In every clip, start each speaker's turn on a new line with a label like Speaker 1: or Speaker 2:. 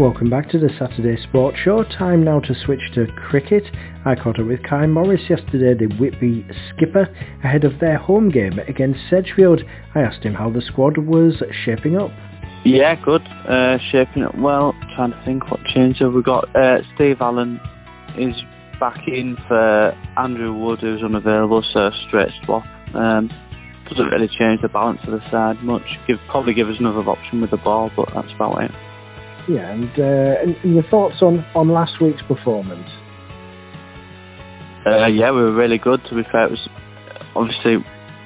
Speaker 1: Welcome back to the Saturday Sports Show. Time now to switch to cricket. I caught up with Kai Morris yesterday, the Whitby skipper, ahead of their home game against Sedgefield. I asked him how the squad was shaping up.
Speaker 2: Yeah, good. Uh, shaping up well. Trying to think what changes we got. Uh, Steve Allen is back in for Andrew Wood, who's unavailable, so straight swap. Um, doesn't really change the balance of the side much. Give, probably give us another option with the ball, but that's about it.
Speaker 1: Yeah, and, uh, and your thoughts on, on last week's performance?
Speaker 2: Uh, yeah, we were really good. To be fair, it was obviously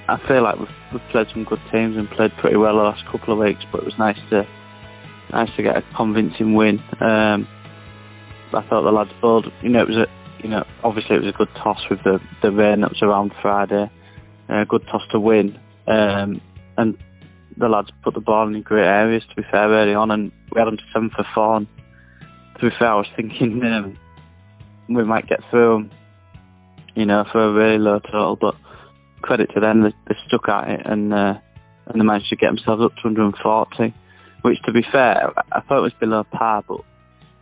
Speaker 2: I feel like we've, we've played some good teams and played pretty well the last couple of weeks, but it was nice to nice to get a convincing win. Um, I thought the lads bowled. You know, it was a you know obviously it was a good toss with the the rain that was around Friday. A uh, good toss to win, um, and the lads put the ball in great areas, to be fair, early on, and we had them to seven for four. And to be fair, I was thinking um, we might get through them, you know, for a really low total, but credit to them, they, they stuck at it and uh, and they managed to get themselves up to 140, which, to be fair, I thought was below par, but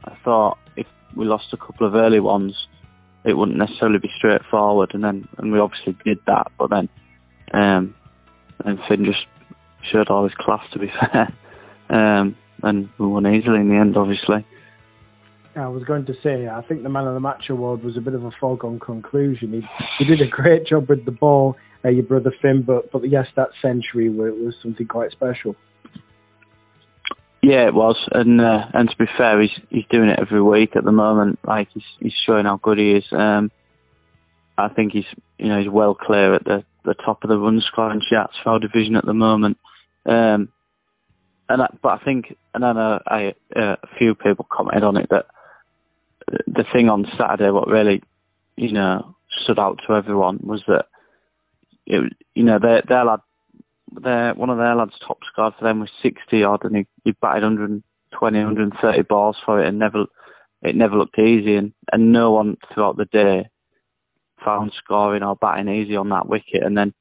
Speaker 2: I thought if we lost a couple of early ones, it wouldn't necessarily be straightforward, and then and we obviously did that, but then um, and Finn just showed all his class, to be fair. Um, and we won easily in the end, obviously.
Speaker 1: I was going to say, I think the Man of the Match award was a bit of a foregone conclusion. He, he did a great job with the ball, uh, your brother Finn, but, but yes, that century was something quite special.
Speaker 2: Yeah, it was, and uh, and to be fair, he's he's doing it every week at the moment. Like he's he's showing how good he is. Um, I think he's you know he's well clear at the the top of the run scoring charts for our division at the moment. Um, and I, but I think, and I uh, a few people commented on it that the thing on Saturday, what really, you know, stood out to everyone was that, it, you know, their their lad, their one of their lads' top scored for them was 60 odd, and he, he batted 120, 130 balls for it, and never, it never looked easy, and and no one throughout the day found scoring or batting easy on that wicket, and then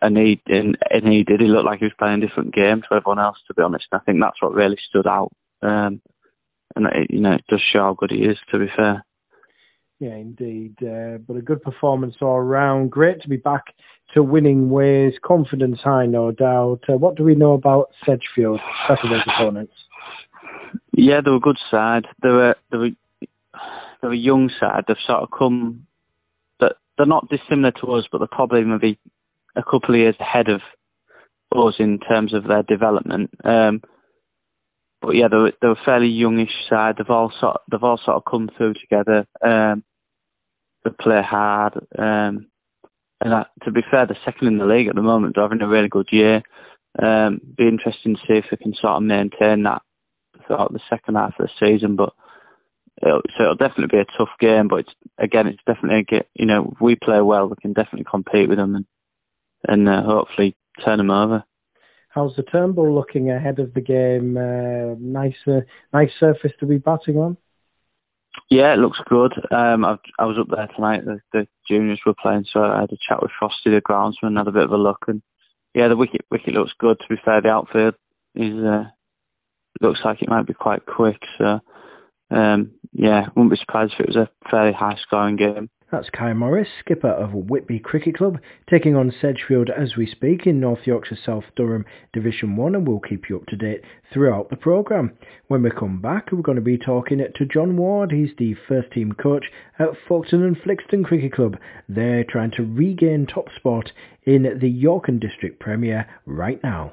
Speaker 2: and he and, and he did. He looked like he was playing a different game to everyone else, to be honest. And I think that's what really stood out, um, and it, you know it does show how good he is. To be fair.
Speaker 1: Yeah, indeed. Uh, but a good performance all round. Great to be back to winning ways. Confidence high, no doubt. Uh, what do we know about Sedgefield, Saturday's opponents?
Speaker 2: Yeah, they were a good side. They were they were they were a young side. They've sort of come they're not dissimilar to us, but they're probably maybe a couple of years ahead of us in terms of their development. Um, but yeah, they're, a fairly youngish side. They've all sort they've all sort of come through together. Um, they play hard, um, and that, to be fair, they're second in the league at the moment. They're having a really good year. Um, be interesting to see if they can sort of maintain that throughout the second half of the season. But It'll, so it'll definitely be a tough game, but it's, again, it's definitely a. You know, if we play well, we can definitely compete with them and and uh, hopefully turn them over.
Speaker 1: How's the Turnbull looking ahead of the game? Uh, nice, uh, nice surface to be batting on.
Speaker 2: Yeah, it looks good. Um, I, I was up there tonight. The, the juniors were playing, so I had a chat with Frosty, the groundsman, had a bit of a look, and yeah, the wicket wicket looks good. To be fair, the outfield is uh, looks like it might be quite quick. So um, yeah, wouldn't be surprised if it was a fairly high scoring game.
Speaker 1: That's Kai Morris, skipper of Whitby Cricket Club, taking on Sedgefield as we speak in North Yorkshire South Durham Division 1 and we'll keep you up to date throughout the programme. When we come back we're going to be talking to John Ward, he's the first team coach at Folkton and Flixton Cricket Club. They're trying to regain top spot in the York and District Premier right now.